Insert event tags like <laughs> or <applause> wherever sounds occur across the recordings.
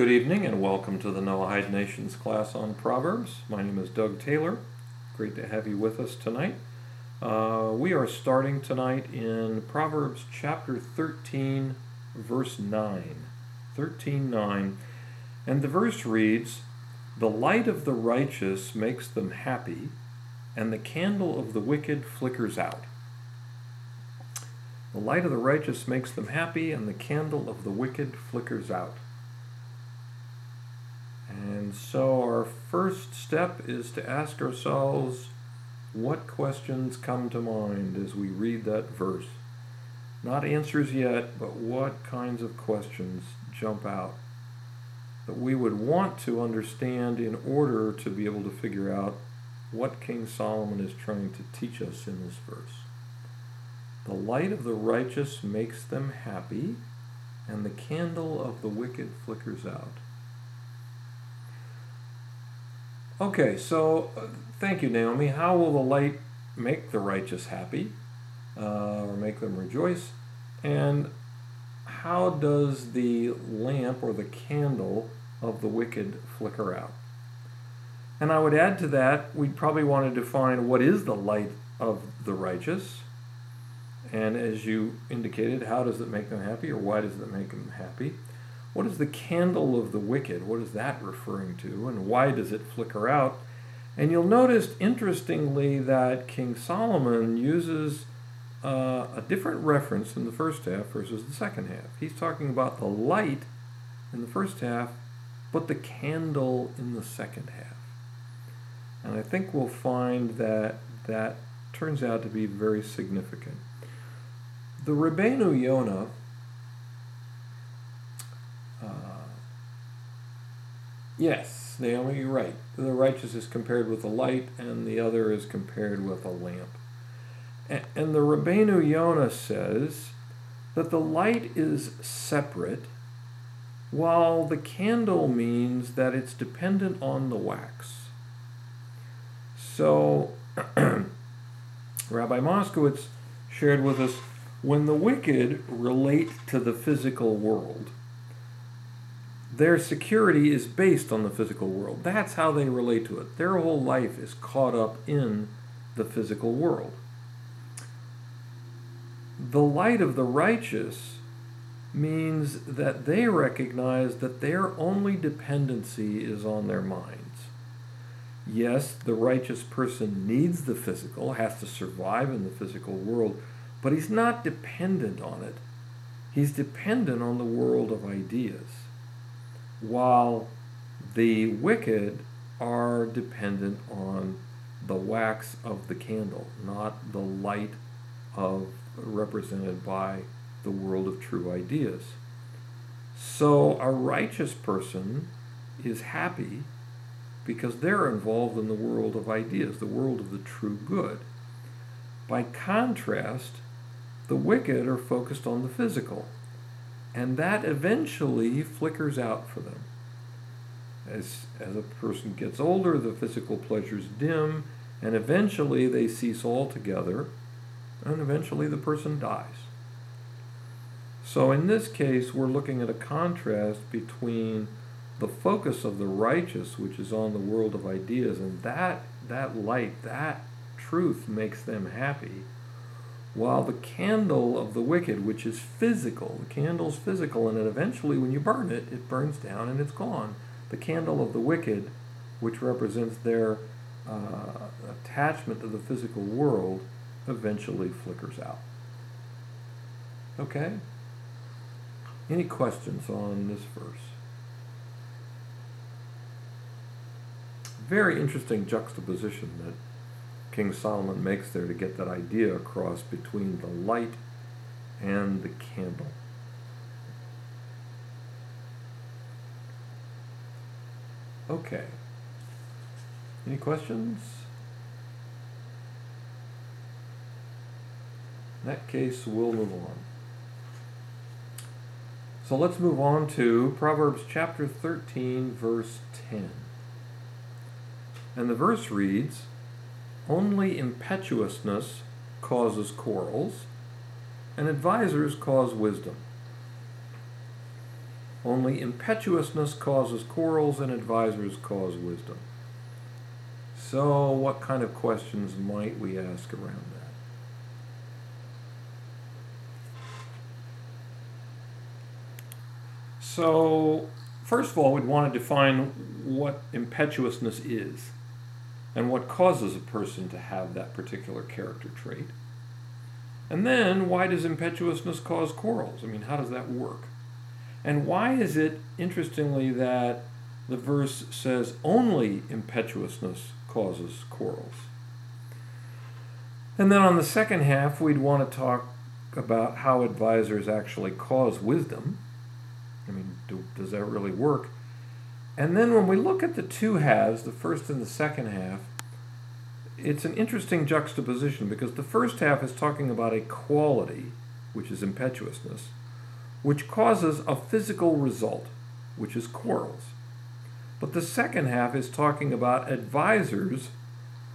Good evening and welcome to the Noahide Nations class on Proverbs. My name is Doug Taylor. Great to have you with us tonight. Uh, we are starting tonight in Proverbs chapter 13, verse 9. 13 9. And the verse reads The light of the righteous makes them happy, and the candle of the wicked flickers out. The light of the righteous makes them happy, and the candle of the wicked flickers out. And so, our first step is to ask ourselves what questions come to mind as we read that verse. Not answers yet, but what kinds of questions jump out that we would want to understand in order to be able to figure out what King Solomon is trying to teach us in this verse. The light of the righteous makes them happy, and the candle of the wicked flickers out. Okay, so uh, thank you, Naomi. How will the light make the righteous happy uh, or make them rejoice? And how does the lamp or the candle of the wicked flicker out? And I would add to that, we'd probably want to define what is the light of the righteous. And as you indicated, how does it make them happy or why does it make them happy? What is the candle of the wicked? What is that referring to? And why does it flicker out? And you'll notice, interestingly, that King Solomon uses uh, a different reference in the first half versus the second half. He's talking about the light in the first half, but the candle in the second half. And I think we'll find that that turns out to be very significant. The Rebbeinu Yonah Uh, yes, Naomi, you're right. The righteous is compared with a light, and the other is compared with a lamp. And, and the Rebbeinu Yonah says that the light is separate, while the candle means that it's dependent on the wax. So, <clears throat> Rabbi Moskowitz shared with us when the wicked relate to the physical world, their security is based on the physical world. That's how they relate to it. Their whole life is caught up in the physical world. The light of the righteous means that they recognize that their only dependency is on their minds. Yes, the righteous person needs the physical, has to survive in the physical world, but he's not dependent on it. He's dependent on the world of ideas while the wicked are dependent on the wax of the candle, not the light of represented by the world of true ideas. So a righteous person is happy because they're involved in the world of ideas, the world of the true good. By contrast, the wicked are focused on the physical and that eventually flickers out for them. As, as a person gets older, the physical pleasures dim, and eventually they cease altogether, and eventually the person dies. So in this case, we're looking at a contrast between the focus of the righteous, which is on the world of ideas, and that, that light, that truth makes them happy while the candle of the wicked, which is physical, the candle's physical, and then eventually when you burn it, it burns down and it's gone. The candle of the wicked, which represents their uh, attachment to the physical world, eventually flickers out. Okay? Any questions on this verse? Very interesting juxtaposition that King Solomon makes there to get that idea across between the light and the candle. Okay. Any questions? In that case, we'll move on. So let's move on to Proverbs chapter 13, verse 10. And the verse reads, only impetuousness causes quarrels, and advisers cause wisdom. Only impetuousness causes quarrels and advisors cause wisdom. So, what kind of questions might we ask around that? So, first of all, we'd want to define what impetuousness is and what causes a person to have that particular character trait. And then, why does impetuousness cause quarrels? I mean, how does that work? And why is it, interestingly, that the verse says only impetuousness causes quarrels? And then on the second half, we'd want to talk about how advisors actually cause wisdom. I mean, do, does that really work? And then when we look at the two halves, the first and the second half, it's an interesting juxtaposition because the first half is talking about a quality, which is impetuousness, which causes a physical result, which is quarrels. But the second half is talking about advisors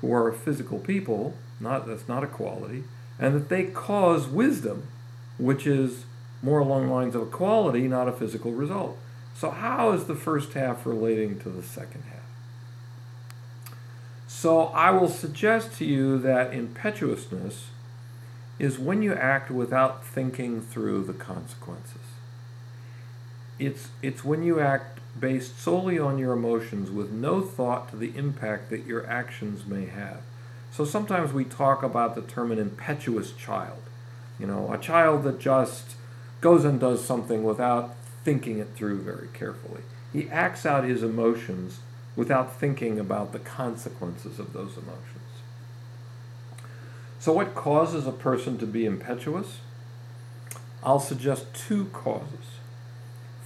who are physical people, not that's not a quality, and that they cause wisdom, which is more along the lines of a quality, not a physical result. So how is the first half relating to the second half? So I will suggest to you that impetuousness is when you act without thinking through the consequences. It's, it's when you act based solely on your emotions with no thought to the impact that your actions may have. So sometimes we talk about the term an impetuous child. You know, a child that just goes and does something without thinking it through very carefully. He acts out his emotions without thinking about the consequences of those emotions. So, what causes a person to be impetuous? I'll suggest two causes.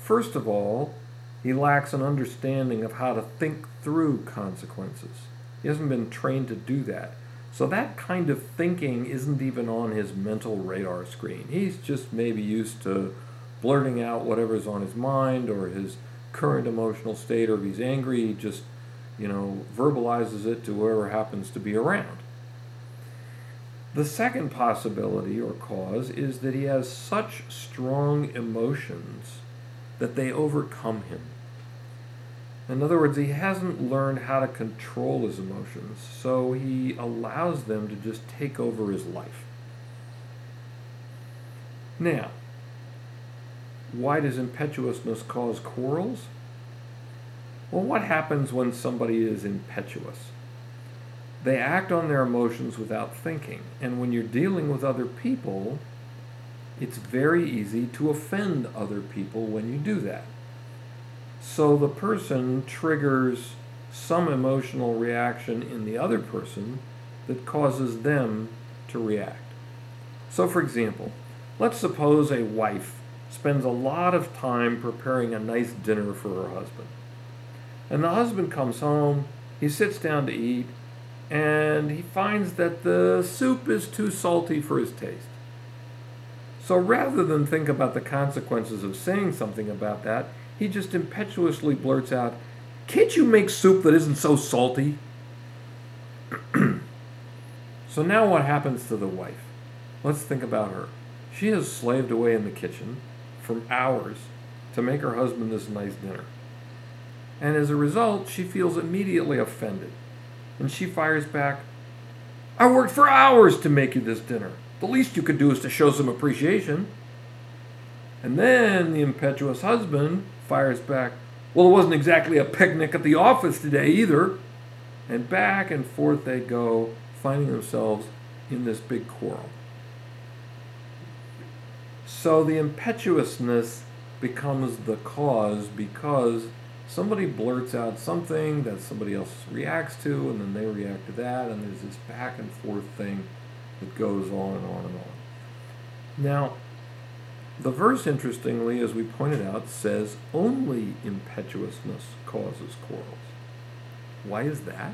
First of all, he lacks an understanding of how to think through consequences. He hasn't been trained to do that. So that kind of thinking isn't even on his mental radar screen. He's just maybe used to blurting out whatever's on his mind or his current emotional state, or if he's angry, he just, you know, verbalizes it to whoever happens to be around. The second possibility or cause is that he has such strong emotions that they overcome him. In other words, he hasn't learned how to control his emotions, so he allows them to just take over his life. Now, why does impetuousness cause quarrels? Well, what happens when somebody is impetuous? They act on their emotions without thinking. And when you're dealing with other people, it's very easy to offend other people when you do that. So the person triggers some emotional reaction in the other person that causes them to react. So, for example, let's suppose a wife spends a lot of time preparing a nice dinner for her husband. And the husband comes home, he sits down to eat, and he finds that the soup is too salty for his taste. So rather than think about the consequences of saying something about that, he just impetuously blurts out, Can't you make soup that isn't so salty? <clears throat> so now what happens to the wife? Let's think about her. She has slaved away in the kitchen for hours to make her husband this nice dinner. And as a result, she feels immediately offended and she fires back, I worked for hours to make you this dinner. The least you could do is to show some appreciation. And then the impetuous husband fires back, Well, it wasn't exactly a picnic at the office today either. And back and forth they go, finding themselves in this big quarrel. So the impetuousness becomes the cause because somebody blurts out something that somebody else reacts to, and then they react to that, and there's this back and forth thing that goes on and on and on. Now, the verse, interestingly, as we pointed out, says only impetuousness causes quarrels. Why is that?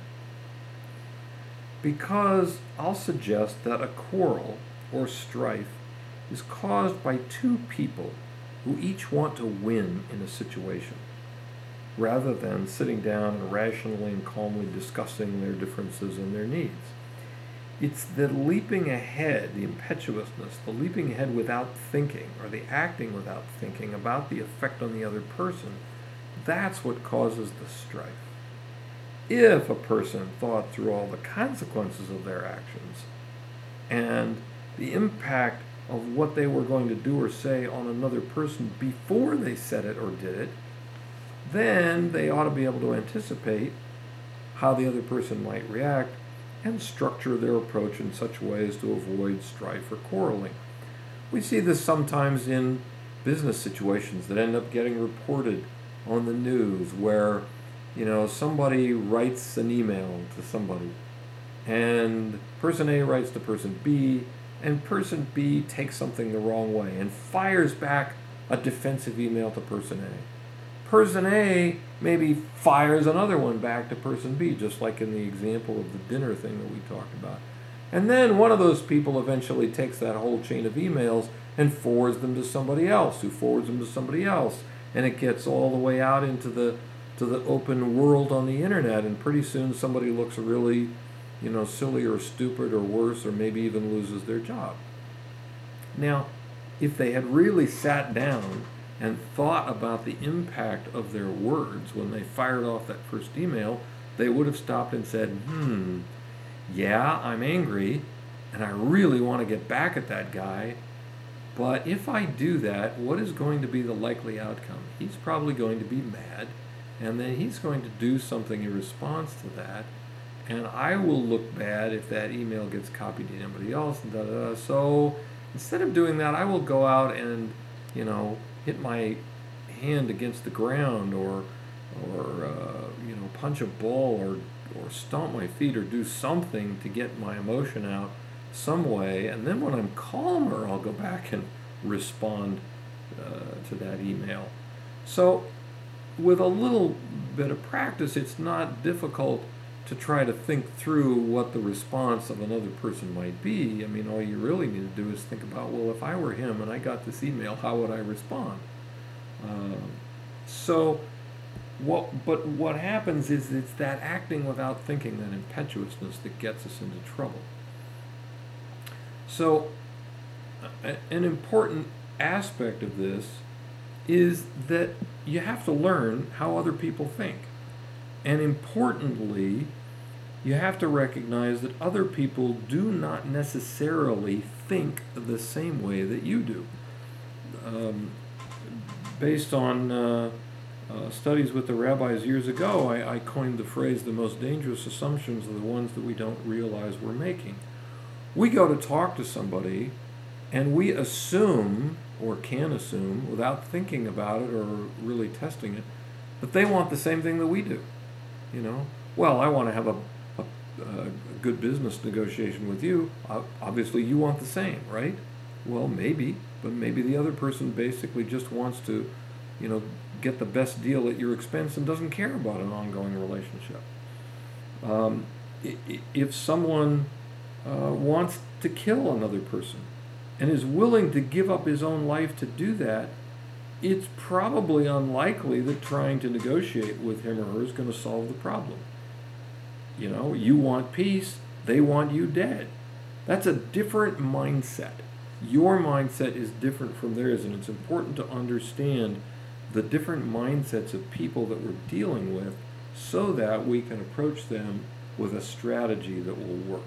Because I'll suggest that a quarrel or strife is caused by two people who each want to win in a situation rather than sitting down and rationally and calmly discussing their differences and their needs. It's the leaping ahead, the impetuousness, the leaping ahead without thinking, or the acting without thinking about the effect on the other person. That's what causes the strife. If a person thought through all the consequences of their actions and the impact of what they were going to do or say on another person before they said it or did it, then they ought to be able to anticipate how the other person might react and structure their approach in such ways to avoid strife or quarreling. We see this sometimes in business situations that end up getting reported on the news where you know somebody writes an email to somebody and person A writes to person B and person B takes something the wrong way and fires back a defensive email to person A. Person A maybe fires another one back to person B, just like in the example of the dinner thing that we talked about. And then one of those people eventually takes that whole chain of emails and forwards them to somebody else, who forwards them to somebody else, and it gets all the way out into the to the open world on the internet, and pretty soon somebody looks really, you know, silly or stupid or worse, or maybe even loses their job. Now, if they had really sat down and thought about the impact of their words when they fired off that first email, they would have stopped and said, hmm, yeah, I'm angry and I really want to get back at that guy. But if I do that, what is going to be the likely outcome? He's probably going to be mad, and then he's going to do something in response to that, and I will look bad if that email gets copied to anybody else. Da, da, da. So instead of doing that, I will go out and, you know, hit my hand against the ground or or uh, you know punch a ball or or stomp my feet or do something to get my emotion out some way and then when I'm calmer I'll go back and respond uh, to that email so with a little bit of practice it's not difficult to try to think through what the response of another person might be. I mean, all you really need to do is think about, well, if I were him and I got this email, how would I respond? Uh, so, what? But what happens is it's that acting without thinking, that impetuousness, that gets us into trouble. So, an important aspect of this is that you have to learn how other people think. And importantly, you have to recognize that other people do not necessarily think the same way that you do. Um, based on uh, uh, studies with the rabbis years ago, I, I, coined the phrase the most dangerous assumptions are the ones that we don't realize we're making. We go to talk to somebody and we assume, or can assume, without thinking about it or really testing it, that they want the same thing that we do. You know, well, I want to have a, a, a good business negotiation with you. Obviously, you want the same, right? Well, maybe, but maybe the other person basically just wants to, you know, get the best deal at your expense and doesn't care about an ongoing relationship. Um, if someone uh, wants to kill another person and is willing to give up his own life to do that, it's probably unlikely that trying to negotiate with him or her is going to solve the problem. You know, you want peace, they want you dead. That's a different mindset. Your mindset is different from theirs, and it's important to understand the different mindsets of people that we're dealing with so that we can approach them with a strategy that will work.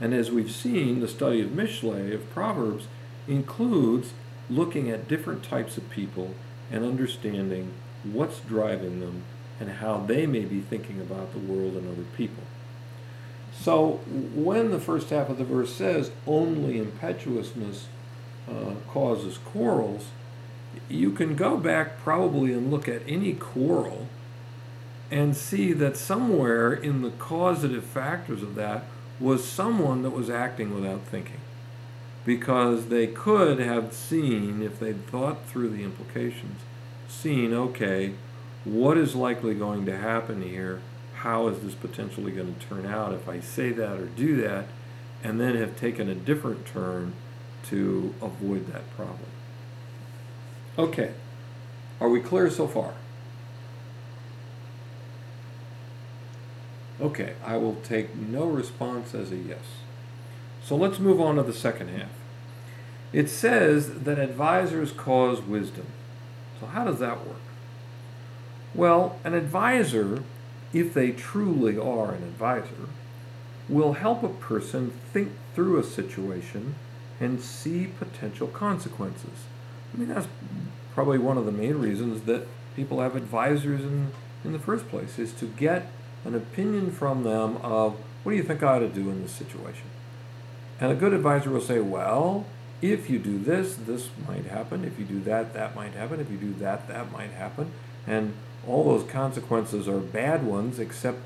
And as we've seen, the study of Mishle, of Proverbs, includes looking at different types of people and understanding what's driving them and how they may be thinking about the world and other people. So when the first half of the verse says only impetuousness uh, causes quarrels, you can go back probably and look at any quarrel and see that somewhere in the causative factors of that was someone that was acting without thinking. Because they could have seen, if they'd thought through the implications, seen, okay, what is likely going to happen here? How is this potentially going to turn out if I say that or do that? And then have taken a different turn to avoid that problem. Okay, are we clear so far? Okay, I will take no response as a yes. So let's move on to the second half. It says that advisors cause wisdom. So, how does that work? Well, an advisor, if they truly are an advisor, will help a person think through a situation and see potential consequences. I mean, that's probably one of the main reasons that people have advisors in, in the first place, is to get an opinion from them of what do you think I ought to do in this situation? And a good advisor will say, well, if you do this, this might happen. If you do that, that might happen. If you do that, that might happen. And all those consequences are bad ones, except,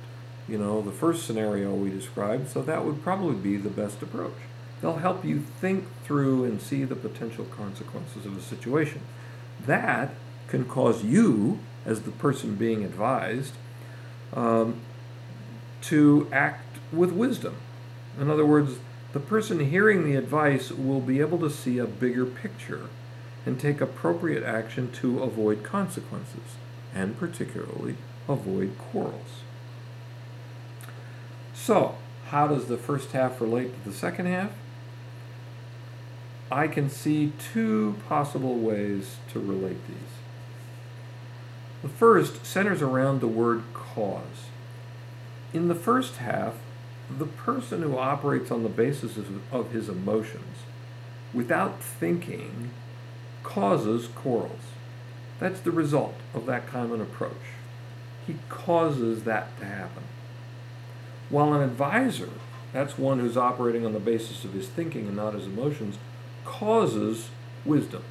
you know, the first scenario we described. So that would probably be the best approach. They'll help you think through and see the potential consequences of a situation. That can cause you, as the person being advised, um, to act with wisdom. In other words, the person hearing the advice will be able to see a bigger picture and take appropriate action to avoid consequences, and particularly avoid quarrels. So, how does the first half relate to the second half? I can see two possible ways to relate these. The first centers around the word cause. In the first half, the person who operates on the basis of, of his emotions without thinking causes quarrels. That's the result of that common approach. He causes that to happen. While an advisor, that's one who's operating on the basis of his thinking and not his emotions, causes wisdom.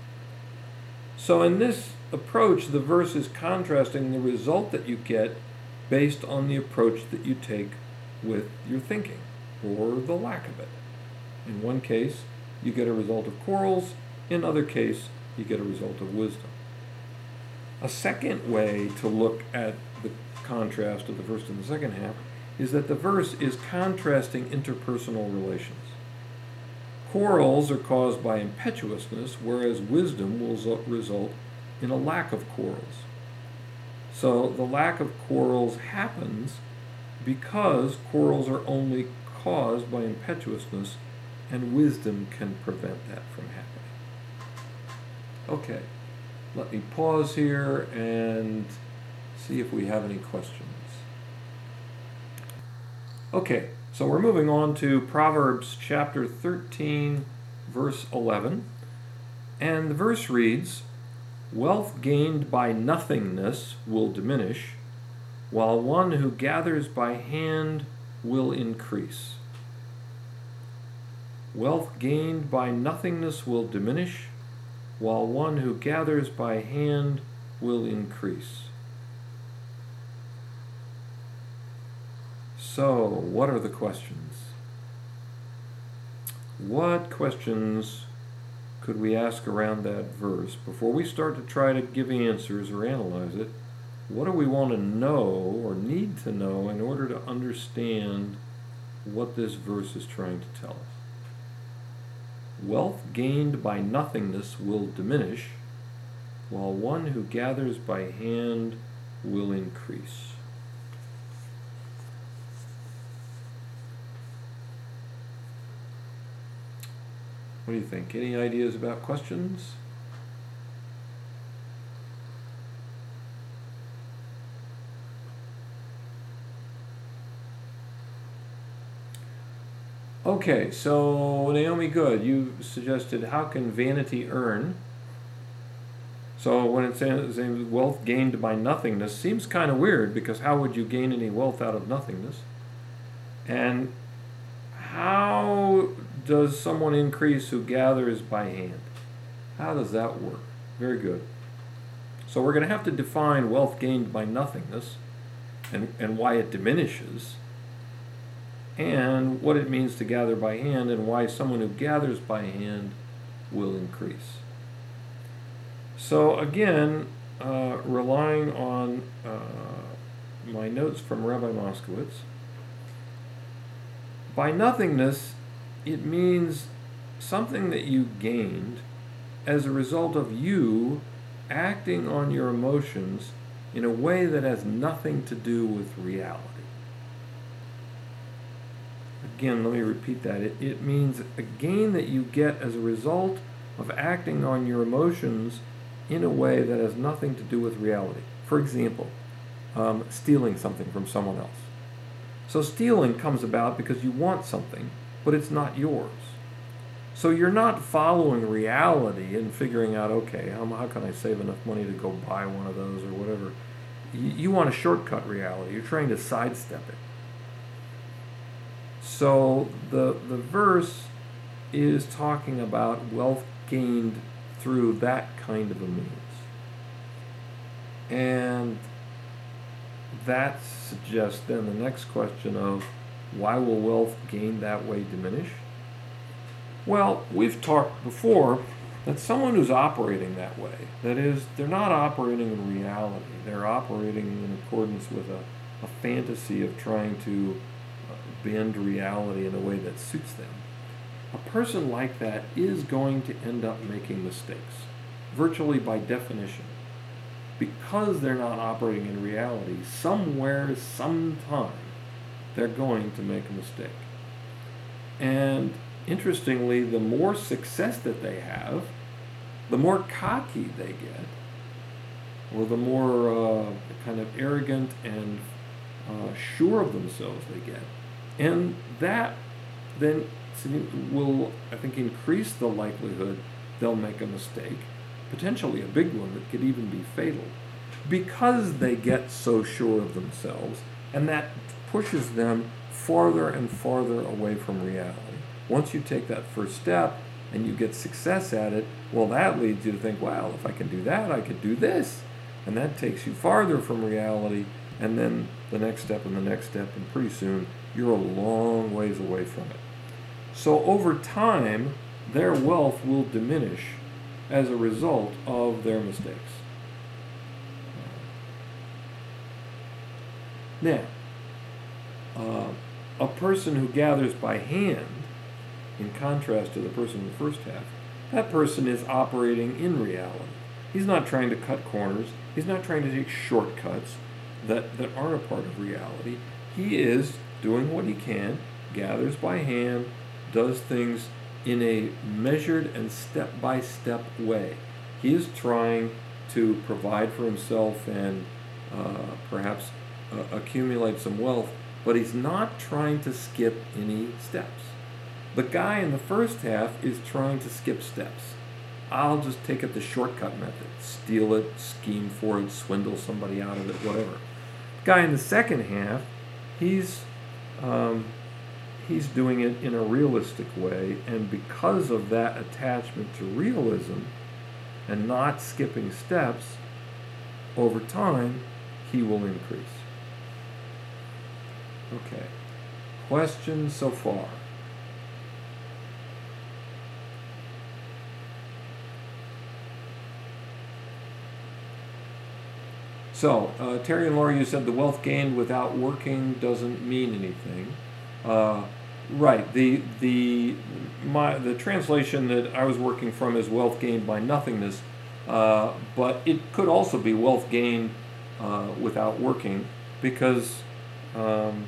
So in this approach, the verse is contrasting the result that you get based on the approach that you take with your thinking or the lack of it. In one case, you get a result of quarrels, in other case, you get a result of wisdom. A second way to look at the contrast of the first and the second half is that the verse is contrasting interpersonal relations. Quarrels are caused by impetuousness, whereas wisdom will result in a lack of quarrels. So the lack of quarrels happens because quarrels are only caused by impetuousness, and wisdom can prevent that from happening. Okay, let me pause here and see if we have any questions. Okay, so we're moving on to Proverbs chapter 13, verse 11. And the verse reads Wealth gained by nothingness will diminish, while one who gathers by hand will increase. Wealth gained by nothingness will diminish, while one who gathers by hand will increase. So, what are the questions? What questions could we ask around that verse before we start to try to give answers or analyze it? What do we want to know or need to know in order to understand what this verse is trying to tell us? Wealth gained by nothingness will diminish, while one who gathers by hand will increase. What do you think? Any ideas about questions? Okay, so Naomi Good, you suggested how can vanity earn? So when it says wealth gained by nothingness, seems kind of weird because how would you gain any wealth out of nothingness? And how does someone increase who gathers by hand? How does that work? Very good. So we're going to have to define wealth gained by nothingness and, and why it diminishes, and what it means to gather by hand, and why someone who gathers by hand will increase. So again, uh, relying on uh, my notes from Rabbi Moskowitz, by nothingness it means something that you gained as a result of you acting on your emotions in a way that has nothing to do with reality. Again, let me repeat that. It, it means a gain that you get as a result of acting on your emotions in a way that has nothing to do with reality. For example, um, stealing something from someone else. So stealing comes about because you want something, but it's not yours. So you're not following reality and figuring out, okay, how, how can I save enough money to go buy one of those or whatever. You, you want to shortcut reality. You're trying to sidestep it. So the, the verse is talking about wealth gained through that kind of a means. And that suggests then the next question of why will wealth gained that way diminish? Well, we've talked before that someone who's operating that way, that is, they're not operating in reality, they're operating in accordance with a, a fantasy of trying to bend reality in a way that suits them. A person like that is going to end up making mistakes, virtually by definition. Because they're not operating in reality, somewhere, sometime, they're going to make a mistake. And interestingly, the more success that they have, the more cocky they get, or the more uh, kind of arrogant and uh, sure of themselves they get. And that then will, I think, increase the likelihood they'll make a mistake, potentially a big one that could even be fatal, because they get so sure of themselves, and that pushes them farther and farther away from reality. Once you take that first step and you get success at it, well, that leads you to think, well, if I can do that, I could do this. And that takes you farther from reality, and then the next step and the next step, and pretty soon you're a long ways away from it. So over time, their wealth will diminish as a result of their mistakes. Now, uh, a person who gathers by hand, in contrast to the person in the first half, that person is operating in reality. He's not trying to cut corners. He's not trying to take shortcuts that, that aren't a part of reality. He is doing what he can, gathers by hand, does things in a measured and step by step way. He is trying to provide for himself and uh, perhaps uh, accumulate some wealth, but he's not trying to skip any steps. The guy in the first half is trying to skip steps. I'll just take it the shortcut method steal it, scheme for it, swindle somebody out of it, whatever. The guy in the second half, he's um, he's doing it in a realistic way, and because of that attachment to realism and not skipping steps, over time, he will increase. Okay. Questions so far? So, uh, Terry and Laura, you said the wealth gained without working doesn't mean anything. Uh, right. The the my the translation that I was working from is wealth gained by nothingness, uh, but it could also be wealth gained uh, without working, because um,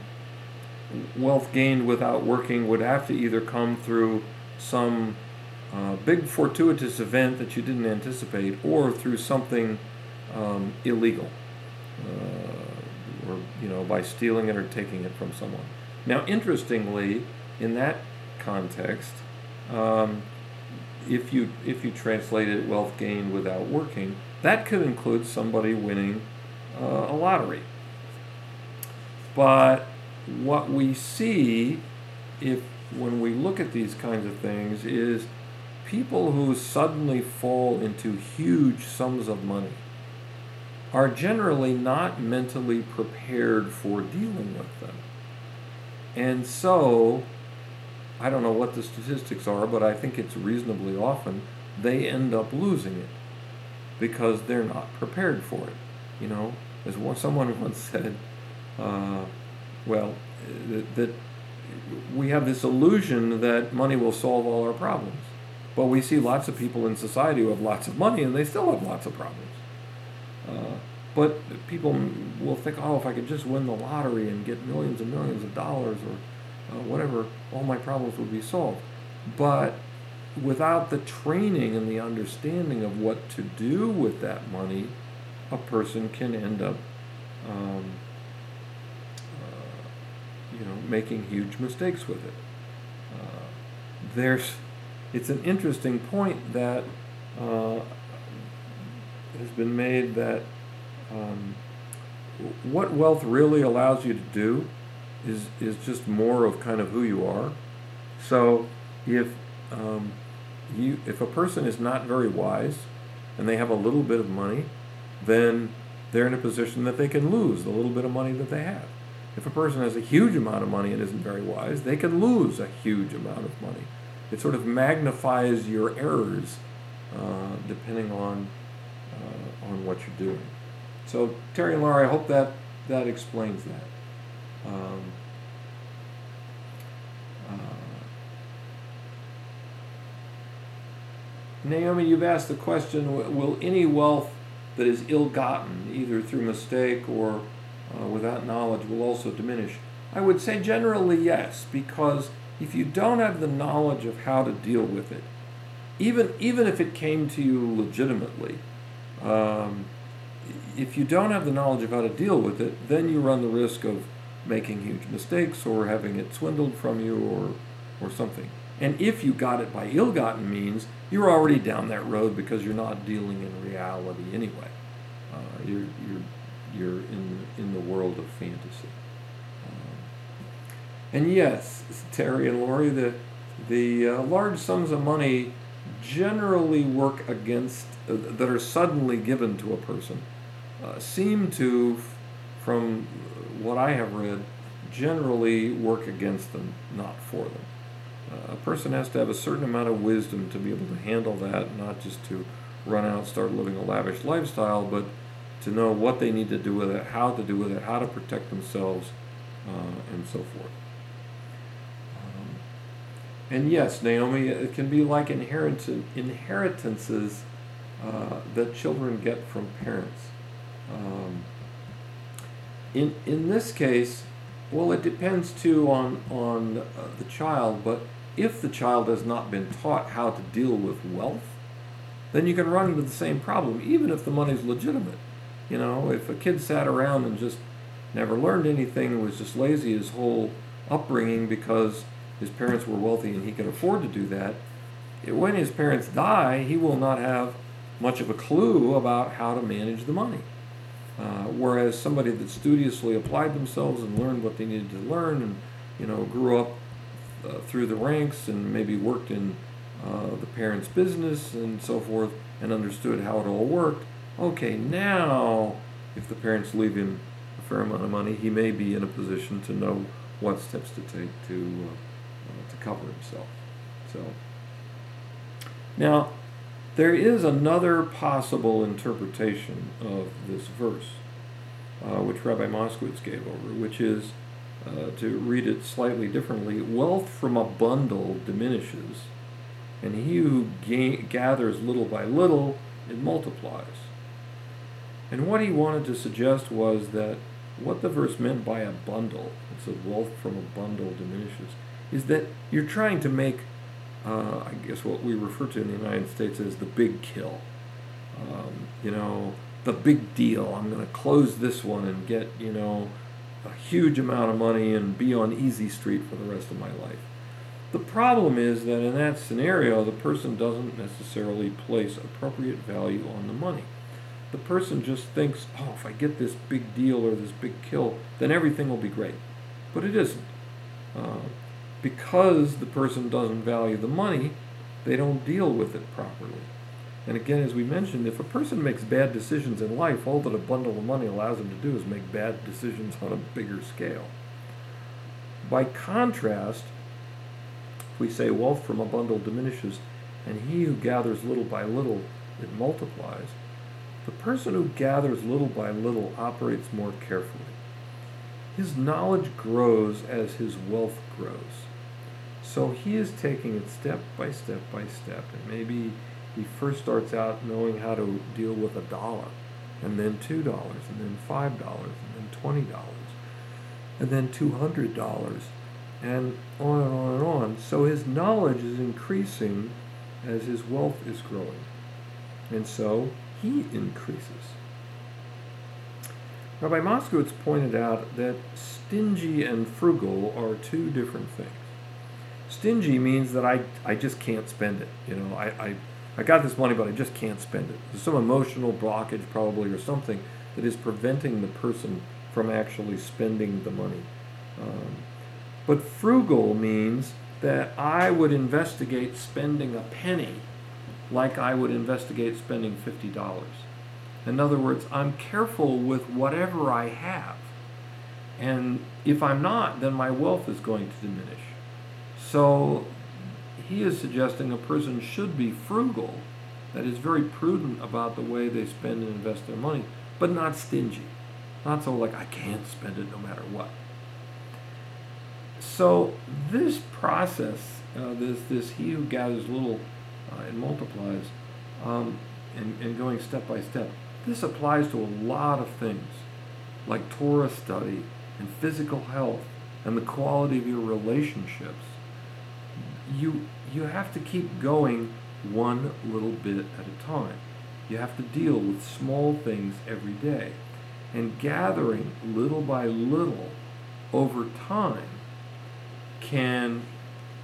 wealth gained without working would have to either come through some uh, big fortuitous event that you didn't anticipate, or through something um, illegal, uh, or you know by stealing it or taking it from someone. Now, interestingly, in that context, um, if you if you translated wealth gained without working, that could include somebody winning uh, a lottery. But what we see, if when we look at these kinds of things, is people who suddenly fall into huge sums of money are generally not mentally prepared for dealing with them. And so, I don't know what the statistics are, but I think it's reasonably often they end up losing it because they're not prepared for it. You know, as one, someone <laughs> once said, uh, well, that, that we have this illusion that money will solve all our problems. But we see lots of people in society who have lots of money and they still have lots of problems. Uh, but people will think, oh, if I could just win the lottery and get millions and millions of dollars, or uh, whatever, all my problems would be solved. But without the training and the understanding of what to do with that money, a person can end up, um, uh, you know, making huge mistakes with it. Uh, there's, it's an interesting point that uh, has been made that um, what wealth really allows you to do is is just more of kind of who you are. So if um, you if a person is not very wise and they have a little bit of money, then they're in a position that they can lose the little bit of money that they have. If a person has a huge amount of money and isn't very wise, they can lose a huge amount of money. It sort of magnifies your errors uh, depending on uh, on what you're doing. So Terry and Laura, I hope that that explains that. Um, uh, Naomi, you've asked the question: Will any wealth that is ill-gotten, either through mistake or uh, without knowledge, will also diminish? I would say generally yes, because if you don't have the knowledge of how to deal with it, even even if it came to you legitimately, um, if you don't have the knowledge of how to deal with it, then you run the risk of making huge mistakes or having it swindled from you or or something. And if you got it by ill-gotten means, you're already down that road because you're not dealing in reality anyway. Uh, you're you're you're in in the world of fantasy. Um, and yes, Terry and Lori, the the uh, large sums of money generally work against uh, that are suddenly given to a person uh, seem to, from what I have read, generally work against them, not for them. Uh, a person has to have a certain amount of wisdom to be able to handle that, not just to run out start living a lavish lifestyle, but to know what they need to do with it, how to do with it, how to protect themselves, uh, and so forth. And yes, Naomi, it can be like inheritance, inheritances uh, that children get from parents. Um, in in this case, well, it depends too on on uh, the child. But if the child has not been taught how to deal with wealth, then you can run into the same problem, even if the money's legitimate. You know, if a kid sat around and just never learned anything and was just lazy his whole upbringing because his parents were wealthy and he could afford to do that, when his parents die, he will not have much of a clue about how to manage the money. Uh, whereas somebody that studiously applied themselves and learned what they needed to learn and you know grew up uh, through the ranks and maybe worked in uh, the parents' business and so forth and understood how it all worked. Okay, now if the parents leave him a fair amount of money, he may be in a position to know what steps to take to uh, to cover himself. So now there is another possible interpretation of this verse, uh, which Rabbi Moskowitz gave over, which is uh, to read it slightly differently wealth from a bundle diminishes, and he who ga- gathers little by little, it multiplies. And what he wanted to suggest was that what the verse meant by a bundle, it said wealth from a bundle diminishes, is that you're trying to make uh, I guess what we refer to in the United States as the big kill. Um, you know, the big deal. I'm going to close this one and get, you know, a huge amount of money and be on easy street for the rest of my life. The problem is that in that scenario, the person doesn't necessarily place appropriate value on the money. The person just thinks, oh, if I get this big deal or this big kill, then everything will be great. But it isn't. Uh, because the person doesn't value the money, they don't deal with it properly. And again, as we mentioned, if a person makes bad decisions in life, all that a bundle of money allows them to do is make bad decisions on a bigger scale. By contrast, if we say wealth from a bundle diminishes, and he who gathers little by little, it multiplies, the person who gathers little by little operates more carefully. His knowledge grows as his wealth grows. So he is taking it step by step by step. And maybe he first starts out knowing how to deal with a dollar, and then two dollars, and then five dollars, and then twenty dollars, and then two hundred dollars. and on and on and on. So his knowledge is increasing as his wealth is growing. And so he increases. Rabbi Moskowitz pointed out that stingy and frugal are two different things. Stingy means that I, I just can't spend it. You know, I, I, I got this money, but I just can't spend it. There's some emotional blockage, probably, or something that is preventing the person from actually spending the money. Um, but frugal means that I would investigate spending a penny like I would investigate spending $50. In other words, I'm careful with whatever I have. And if I'm not, then my wealth is going to diminish. So he is suggesting a person should be frugal, that is very prudent about the way they spend and invest their money, but not stingy. Not so like I can't spend it no matter what. So this process, uh, this this he who gathers little uh, and multiplies, um, and, and going step by step, this applies to a lot of things, like Torah study and physical health and the quality of your relationships. You you have to keep going one little bit at a time. You have to deal with small things every day. And gathering little by little over time can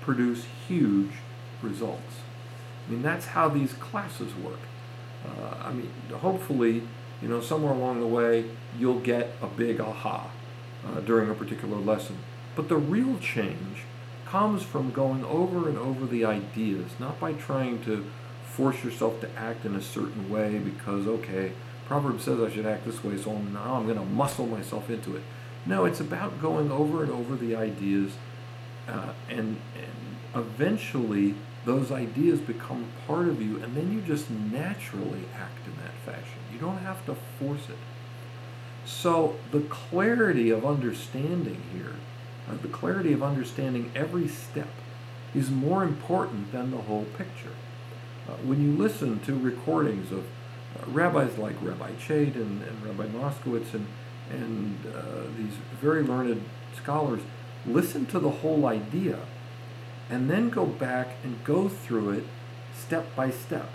produce huge results. I mean, that's how these classes work. Uh, I mean, hopefully, you know, somewhere along the way, you'll get a big aha uh, during a particular lesson. But the real change comes from going over and over the ideas, not by trying to force yourself to act in a certain way because, okay, Proverbs says I should act this way, so now I'm going to muscle myself into it. No, it's about going over and over the ideas, uh, and, and eventually those ideas become part of you, and then you just naturally act in that fashion. You don't have to force it. So the clarity of understanding here, the clarity of understanding every step, is more important than the whole picture. Uh, when you listen to recordings of uh, rabbis like Rabbi Chait and, and Rabbi Moskowitz and, and uh, these very learned scholars, listen to the whole idea and then go back and go through it step by step.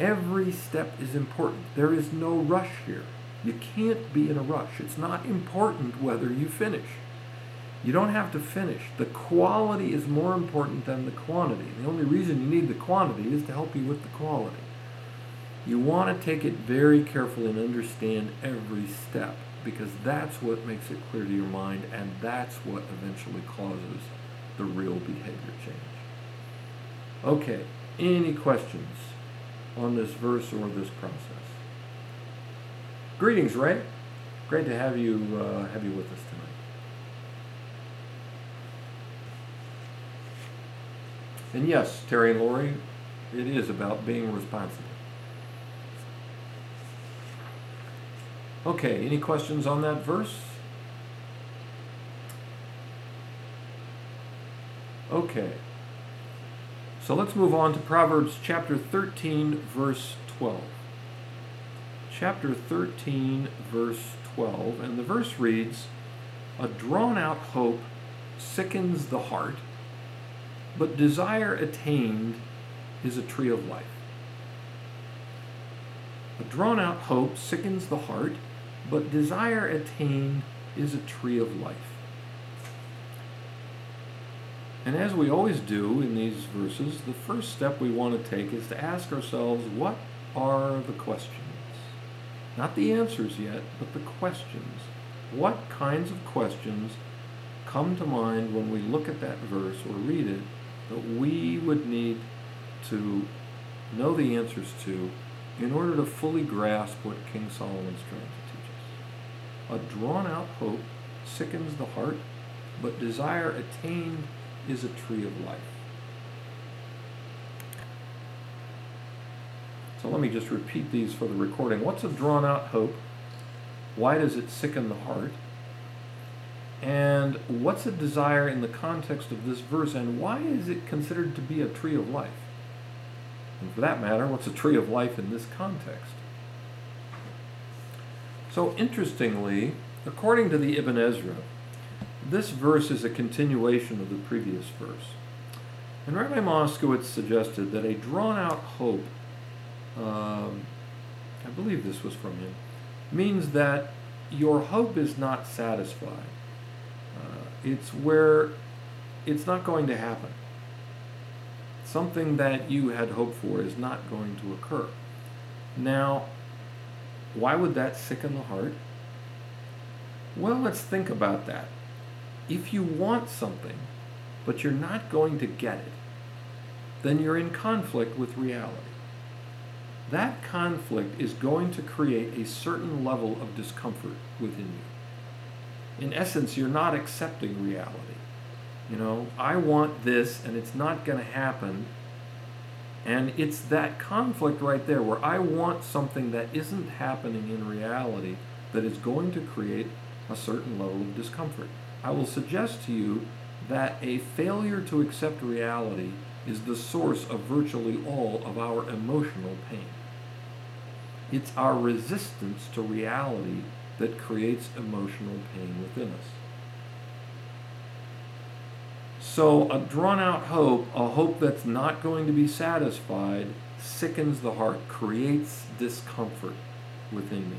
Every step is important. There is no rush here. You can't be in a rush. It's not important whether you finish. You don't have to finish. The quality is more important than the quantity. The only reason you need the quantity is to help you with the quality. You want to take it very carefully and understand every step because that's what makes it clear to your mind and that's what eventually causes the real behavior change. Okay, any questions on this verse or this process? Greetings, Ray. Great to have you uh, have you with us tonight. And yes, Terry and Lori, it is about being responsible. Okay, any questions on that verse? Okay. So let's move on to Proverbs chapter 13, verse 12. Chapter 13, verse 12. And the verse reads A drawn out hope sickens the heart, but desire attained is a tree of life. A drawn out hope sickens the heart, but desire attained is a tree of life. And as we always do in these verses, the first step we want to take is to ask ourselves what are the questions? Not the answers yet, but the questions. What kinds of questions come to mind when we look at that verse or read it that we would need to know the answers to in order to fully grasp what King Solomon's trying to teach us? A drawn out hope sickens the heart, but desire attained is a tree of life. So let me just repeat these for the recording. What's a drawn out hope? Why does it sicken the heart? And what's a desire in the context of this verse, and why is it considered to be a tree of life? And for that matter, what's a tree of life in this context? So, interestingly, according to the Ibn Ezra, this verse is a continuation of the previous verse. And Rabbi Moskowitz suggested that a drawn out hope, um, I believe this was from him, means that your hope is not satisfied. It's where it's not going to happen. Something that you had hoped for is not going to occur. Now, why would that sicken the heart? Well, let's think about that. If you want something, but you're not going to get it, then you're in conflict with reality. That conflict is going to create a certain level of discomfort within you. In essence, you're not accepting reality. You know, I want this and it's not going to happen. And it's that conflict right there where I want something that isn't happening in reality that is going to create a certain level of discomfort. I will suggest to you that a failure to accept reality is the source of virtually all of our emotional pain. It's our resistance to reality that creates emotional pain within us. So, a drawn out hope, a hope that's not going to be satisfied, sickens the heart, creates discomfort within me.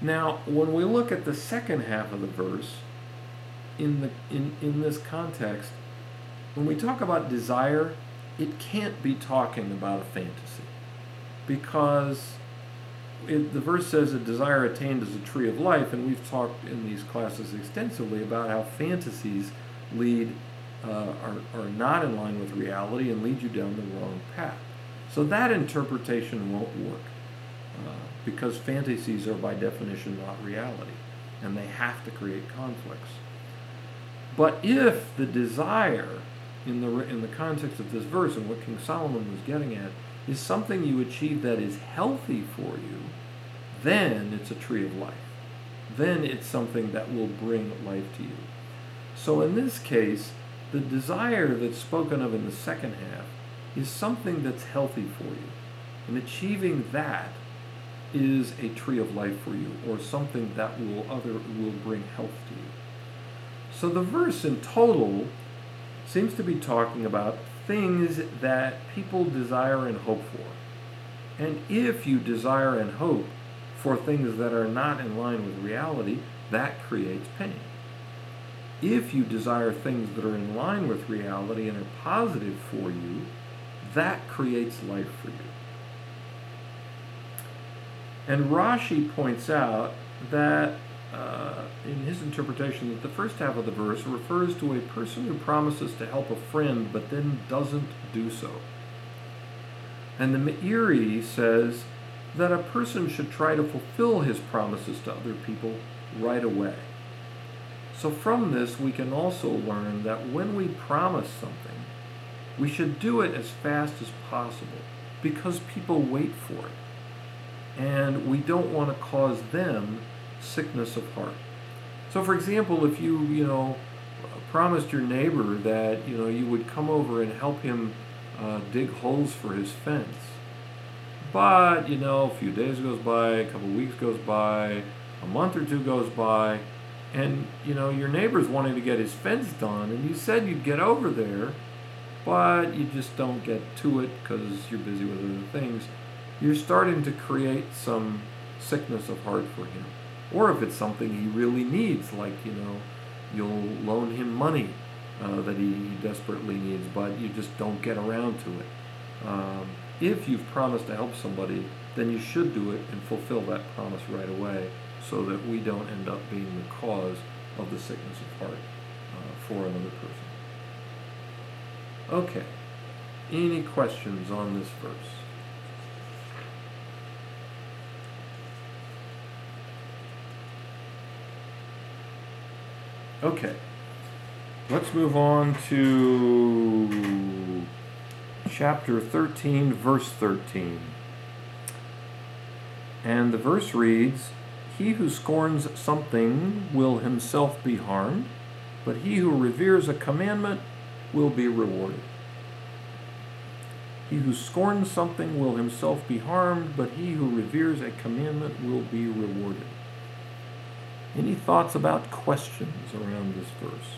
Now, when we look at the second half of the verse, in, the, in, in this context, when we talk about desire, it can't be talking about a fantasy. Because it, the verse says a desire attained is a tree of life, and we've talked in these classes extensively about how fantasies lead uh, are, are not in line with reality and lead you down the wrong path. So that interpretation won't work uh, because fantasies are by definition not reality, and they have to create conflicts. But if the desire in the in the context of this verse and what King Solomon was getting at is something you achieve that is healthy for you, then it's a tree of life. Then it's something that will bring life to you. So in this case, the desire that's spoken of in the second half is something that's healthy for you. And achieving that is a tree of life for you or something that will other will bring health to you. So the verse in total seems to be talking about things that people desire and hope for. And if you desire and hope for things that are not in line with reality, that creates pain. If you desire things that are in line with reality and are positive for you, that creates life for you. And Rashi points out that uh, in his interpretation that the first half of the verse refers to a person who promises to help a friend but then doesn't do so. And the Meiri says that a person should try to fulfill his promises to other people right away. So from this, we can also learn that when we promise something, we should do it as fast as possible because people wait for it. And we don't want to cause them sickness of heart. So, for example, if you, you know, promised your neighbor that, you know, you would come over and help him uh, dig holes for his fence, but, you know, a few days goes by, a couple weeks goes by, a month or two goes by, and, you know, your neighbor's wanting to get his fence done, and you said you'd get over there, but you just don't get to it because you're busy with other things, you're starting to create some sickness of heart for him or if it's something he really needs, like, you know, you'll loan him money uh, that he desperately needs, but you just don't get around to it. Um, if you've promised to help somebody, then you should do it and fulfill that promise right away so that we don't end up being the cause of the sickness of heart uh, for another person. Okay. Any questions on this verse? Okay. Let's move on to chapter 13, verse 13. And the verse reads He who scorns something will himself be harmed, but he who reveres a commandment will be rewarded. He who scorns something will himself be harmed, but he who reveres a commandment will be rewarded. Any thoughts about questions around this verse?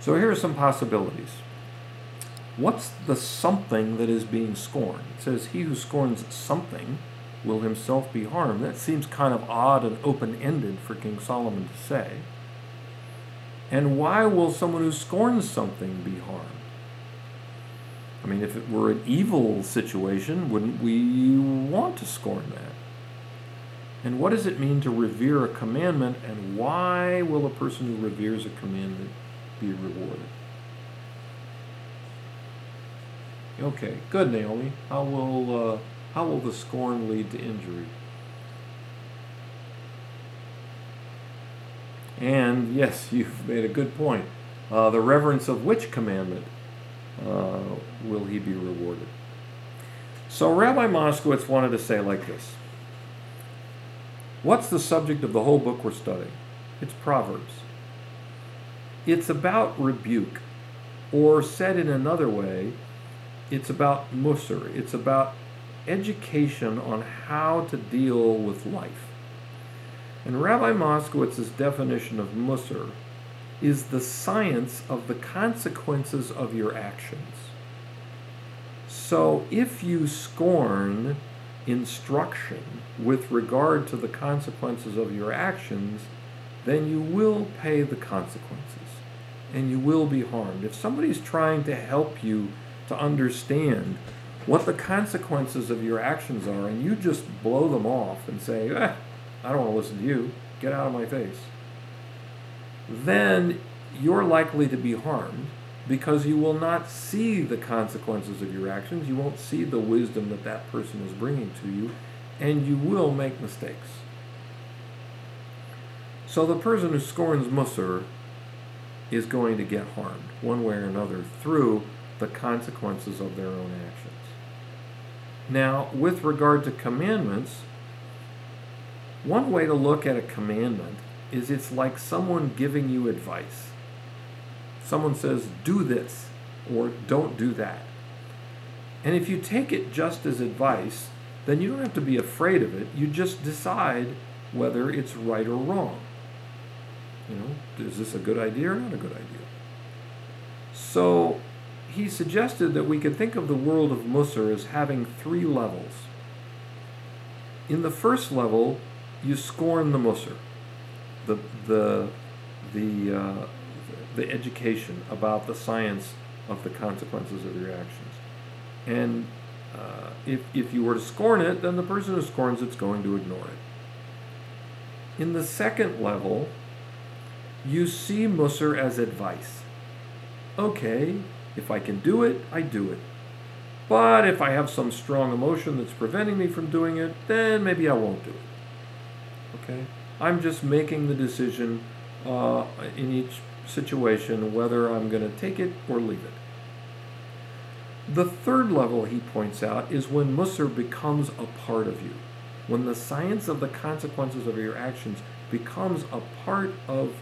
So here are some possibilities. What's the something that is being scorned? It says, He who scorns something will himself be harmed. That seems kind of odd and open ended for King Solomon to say. And why will someone who scorns something be harmed? I mean, if it were an evil situation, wouldn't we want to scorn that? And what does it mean to revere a commandment, and why will a person who reveres a commandment be rewarded. Okay, good, Naomi. How will uh, how will the scorn lead to injury? And yes, <laughs> you've made a good point. Uh, the reverence of which commandment uh, will he be rewarded? So Rabbi Moskowitz wanted to say like this. What's the subject of the whole book we're studying? It's Proverbs. It's about rebuke, or said in another way, it's about musar. It's about education on how to deal with life. And Rabbi Moskowitz's definition of musar is the science of the consequences of your actions. So if you scorn instruction with regard to the consequences of your actions, then you will pay the consequences and you will be harmed. If somebody's trying to help you to understand what the consequences of your actions are, and you just blow them off and say, eh, I don't want to listen to you, get out of my face, then you're likely to be harmed because you will not see the consequences of your actions. You won't see the wisdom that that person is bringing to you, and you will make mistakes. So the person who scorns Musar is going to get harmed one way or another through the consequences of their own actions. Now, with regard to commandments, one way to look at a commandment is it's like someone giving you advice. Someone says, do this or don't do that. And if you take it just as advice, then you don't have to be afraid of it. You just decide whether it's right or wrong. You know, is this a good idea or not a good idea? So he suggested that we could think of the world of Musar as having three levels. In the first level, you scorn the Musar, the the the uh, the education about the science of the consequences of your actions, and uh, if if you were to scorn it, then the person who scorns it's going to ignore it. In the second level, you see Musar as advice. Okay, if I can do it, I do it. But if I have some strong emotion that's preventing me from doing it, then maybe I won't do it. Okay? I'm just making the decision uh, in each situation whether I'm going to take it or leave it. The third level, he points out, is when Musar becomes a part of you. When the science of the consequences of your actions becomes a part of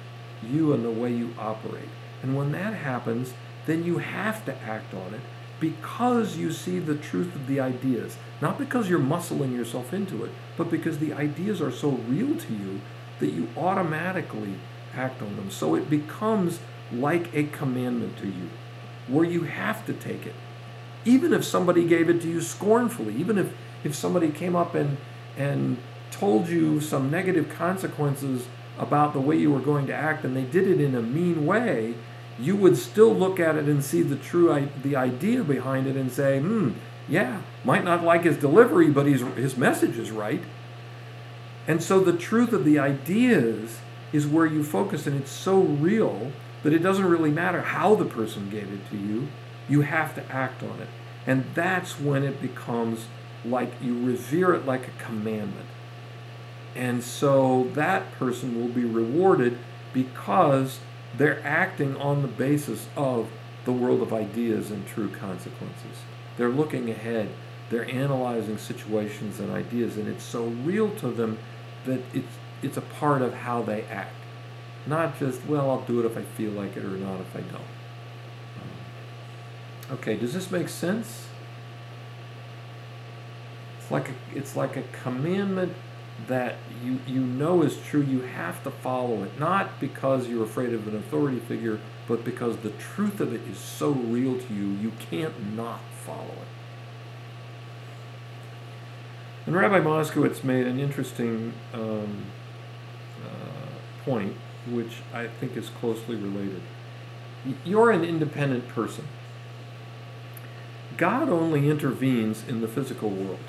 you and the way you operate. And when that happens, then you have to act on it because you see the truth of the ideas. Not because you're muscling yourself into it, but because the ideas are so real to you that you automatically act on them. So it becomes like a commandment to you, where you have to take it. Even if somebody gave it to you scornfully, even if, if somebody came up and, and told you some negative consequences about the way you were going to act and they did it in a mean way, you would still look at it and see the true the idea behind it and say, hmm, yeah, might not like his delivery, but his, his message is right. And so the truth of the ideas is where you focus, and it's so real that it doesn't really matter how the person gave it to you. You have to act on it. And that's when it becomes like you revere it like a commandment. And so that person will be rewarded because they're acting on the basis of the world of ideas and true consequences. They're looking ahead, they're analyzing situations and ideas, and it's so real to them that it's, it's a part of how they act. Not just, well, I'll do it if I feel like it or not if I don't. Um, okay, does this make sense? It's like a, it's like a commandment that you, you know is true. You have to follow it, not because you're afraid of an authority figure, but because the truth of it is so real to you, you can't not follow it. And Rabbi Moskowitz made an interesting um, uh, point, which I think is closely related. You're an independent person. God only intervenes in the physical world.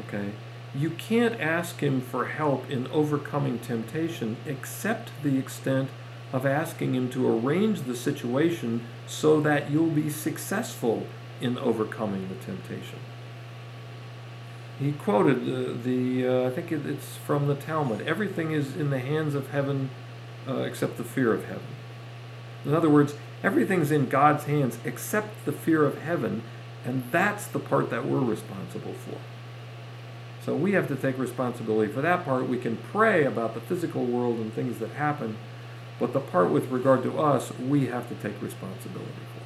Okay? You can't ask Him for help in overcoming temptation except the extent of asking Him to arrange the situation so that you'll be successful in overcoming the temptation. He quoted the, the uh, I think it's from the Talmud everything is in the hands of heaven uh, except the fear of heaven. In other words, everything's in God's hands except the fear of heaven, and that's the part that we're responsible for. So we have to take responsibility for that part. We can pray about the physical world and things that happen, but the part with regard to us, we have to take responsibility for.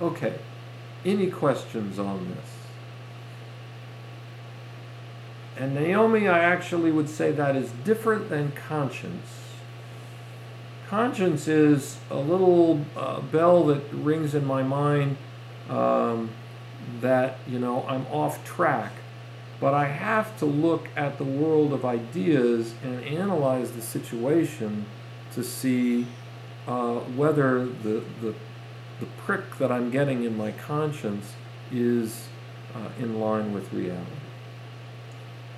Okay, any questions on this? And Naomi, I actually would say that is different than conscience. Conscience is a little uh, bell that rings in my mind um, that, you know, I'm off track. But I have to look at the world of ideas and analyze the situation to see uh, whether the, the, the prick that I'm getting in my conscience is uh, in line with reality.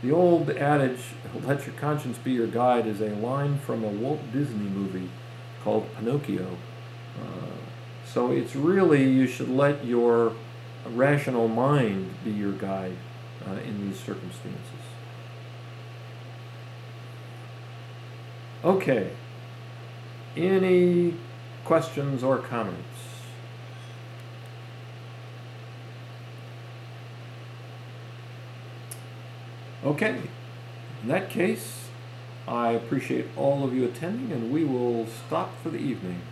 The old adage, let your conscience be your guide, is a line from a Walt Disney movie called Pinocchio. Uh, so it's really, you should let your rational mind be your guide uh, in these circumstances. Okay. Any questions or comments? Okay. In that case, I appreciate all of you attending, and we will stop for the evening.